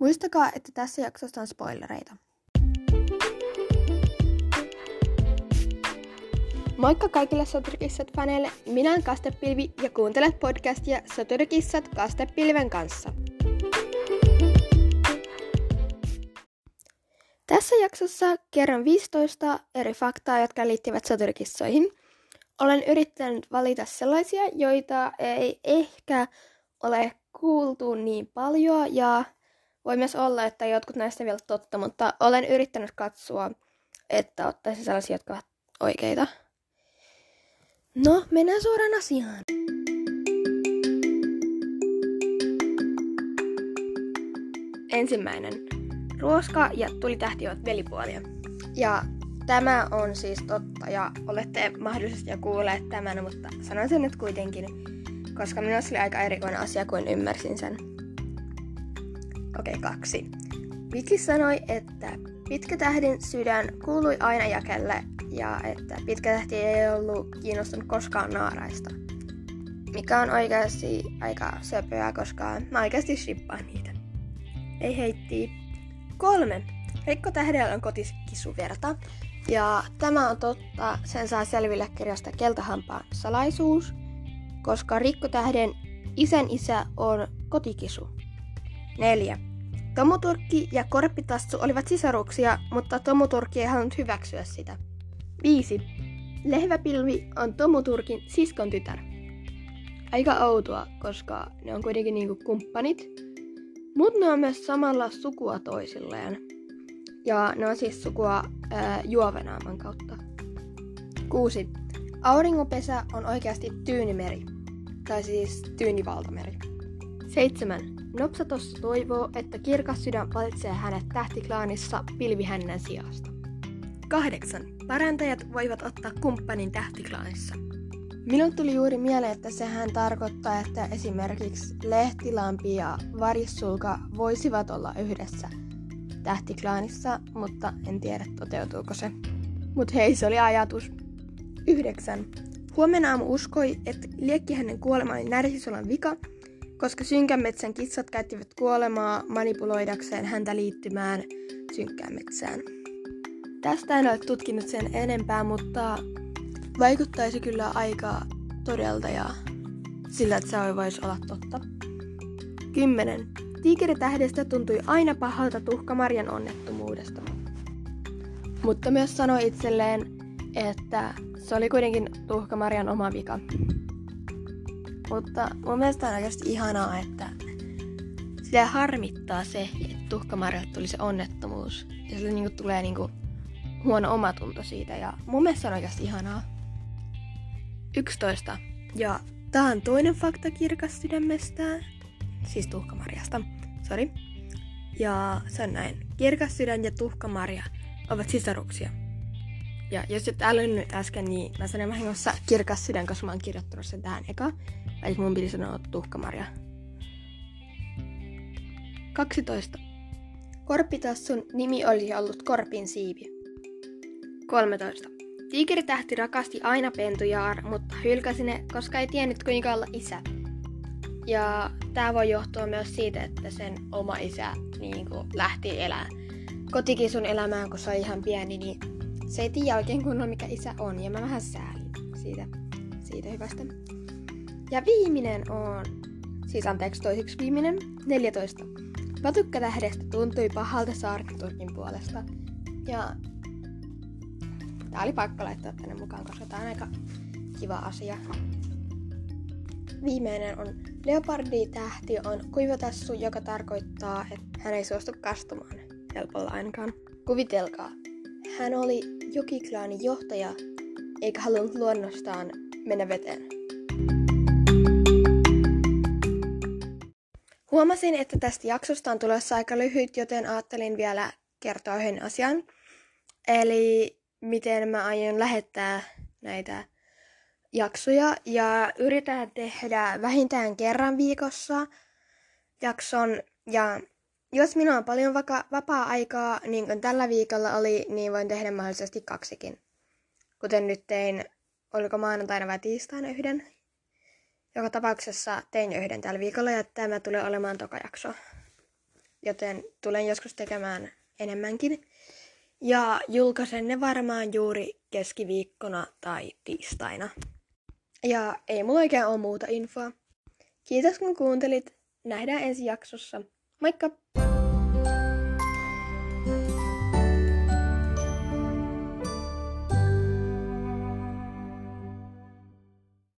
Muistakaa, että tässä jaksossa on spoilereita. Moikka kaikille Soturikissat-faneille! Minä olen Kastepilvi ja kuuntelet podcastia Soturikissat Kastepilven kanssa. Tässä jaksossa kerron 15 eri faktaa, jotka liittyvät soturikissoihin. Olen yrittänyt valita sellaisia, joita ei ehkä ole kuultu niin paljon ja voi myös olla, että jotkut näistä vielä totta, mutta olen yrittänyt katsoa, että ottaisi sellaisia, jotka ovat oikeita. No, mennään suoraan asiaan. Ensimmäinen. Ruoska ja tulitähti ovat velipuolia. Ja tämä on siis totta ja olette mahdollisesti jo kuulleet tämän, mutta sanon sen nyt kuitenkin, koska minusta oli aika erikoinen asia, kun ymmärsin sen. Okei, okay, kaksi. Viki sanoi, että pitkä tähdin sydän kuului aina jakelle ja että pitkä tähti ei ollut kiinnostunut koskaan naaraista. Mikä on oikeasti aika söpöä, koska mä oikeasti shippaan niitä. Ei heitti. Kolme. Rikko tähdellä on kotikisuverta. Ja tämä on totta, sen saa selville kirjasta Keltahampaan salaisuus, koska Rikkotähden isän isä on kotikisu. 4. Tomuturkki ja Korppitassu olivat sisaruksia, mutta Tomuturkki ei halunnut hyväksyä sitä. 5. Lehväpilvi on Tomuturkin siskon tytär. Aika outoa, koska ne on kuitenkin niinku kumppanit, mutta ne on myös samalla sukua toisilleen. Ja ne on siis sukua ää, juovenaaman kautta. 6. Auringonpesä on oikeasti tyynimeri, tai siis tyynivaltameri. 7. Nopsatos toivoo, että kirkas sydän valitsee hänet tähtiklaanissa pilvihännän sijasta. 8. Parantajat voivat ottaa kumppanin tähtiklaanissa. Minun tuli juuri mieleen, että sehän tarkoittaa, että esimerkiksi lehtilampi ja varissulka voisivat olla yhdessä tähtiklaanissa, mutta en tiedä toteutuuko se. Mut hei, se oli ajatus. 9. Huomenna aamu uskoi, että liekki hänen kuolema oli Närsisolan vika, koska Synkänmetsän kissat käyttivät kuolemaa manipuloidakseen häntä liittymään Synkkään metsään. Tästä en ole tutkinut sen enempää, mutta vaikuttaisi kyllä aika todelta ja sillä, että se voisi olla totta. 10. Tiikeritähdestä tuntui aina pahalta tuhkamarjan onnettomuudesta. Mutta myös sanoi itselleen, että se oli kuitenkin tuhkamarjan oma vika. Mutta mun mielestä on oikeasti ihanaa, että sitä harmittaa se, että tuhkamarjalle tuli se onnettomuus. Ja sille niinku tulee niinku huono omatunto siitä. Ja mun mielestä on oikeasti ihanaa. 11. Ja tää on toinen fakta kirkas sydämestä. Siis tuhkamarjasta. Sorry. Ja se on näin. Kirkas sydän ja tuhkamarja ovat sisaruksia. Ja jos et älynyt äsken, niin mä sanoin vahingossa kirkas sydän, koska mä oon kirjoittanut sen tähän eka. Eli mun piti sanoa tuhkamarja. 12. Korpitassun nimi olisi ollut Korpin siipi. 13. Tiikeritähti rakasti aina pentujaar, mutta hylkäsi ne, koska ei tiennyt kuinka olla isä. Ja tämä voi johtua myös siitä, että sen oma isä niin lähti elämään kotikisun elämään, kun se oli ihan pieni, niin se ei tiedä oikein kunnolla mikä isä on. Ja mä vähän säälin siitä, siitä hyvästä. Ja viimeinen on, siis anteeksi toiseksi viimeinen, 14. Patukkatähdestä tuntui pahalta Saarnaturkin puolesta. Ja tää oli pakko laittaa tänne mukaan, koska tää on aika kiva asia. Viimeinen on Leopardi-tähti on kuivatassu, joka tarkoittaa, että hän ei suostu kastumaan helpolla ainakaan. Kuvitelkaa, hän oli jokiklaanin johtaja, eikä halunnut luonnostaan mennä veteen. Huomasin, että tästä jaksosta on tulossa aika lyhyt, joten ajattelin vielä kertoa yhden asian. Eli miten mä aion lähettää näitä jaksoja ja yritän tehdä vähintään kerran viikossa jakson ja jos minulla on paljon vaka- vapaa-aikaa, niin kuin tällä viikolla oli, niin voin tehdä mahdollisesti kaksikin. Kuten nyt tein, oliko maanantaina vai tiistaina yhden. Joka tapauksessa tein yhden tällä viikolla ja tämä tulee olemaan toka jakso. joten tulen joskus tekemään enemmänkin. Ja julkaisen ne varmaan juuri keskiviikkona tai tiistaina. Ja ei mulla oikein ole muuta infoa. Kiitos kun kuuntelit. Nähdään ensi jaksossa. Moikka!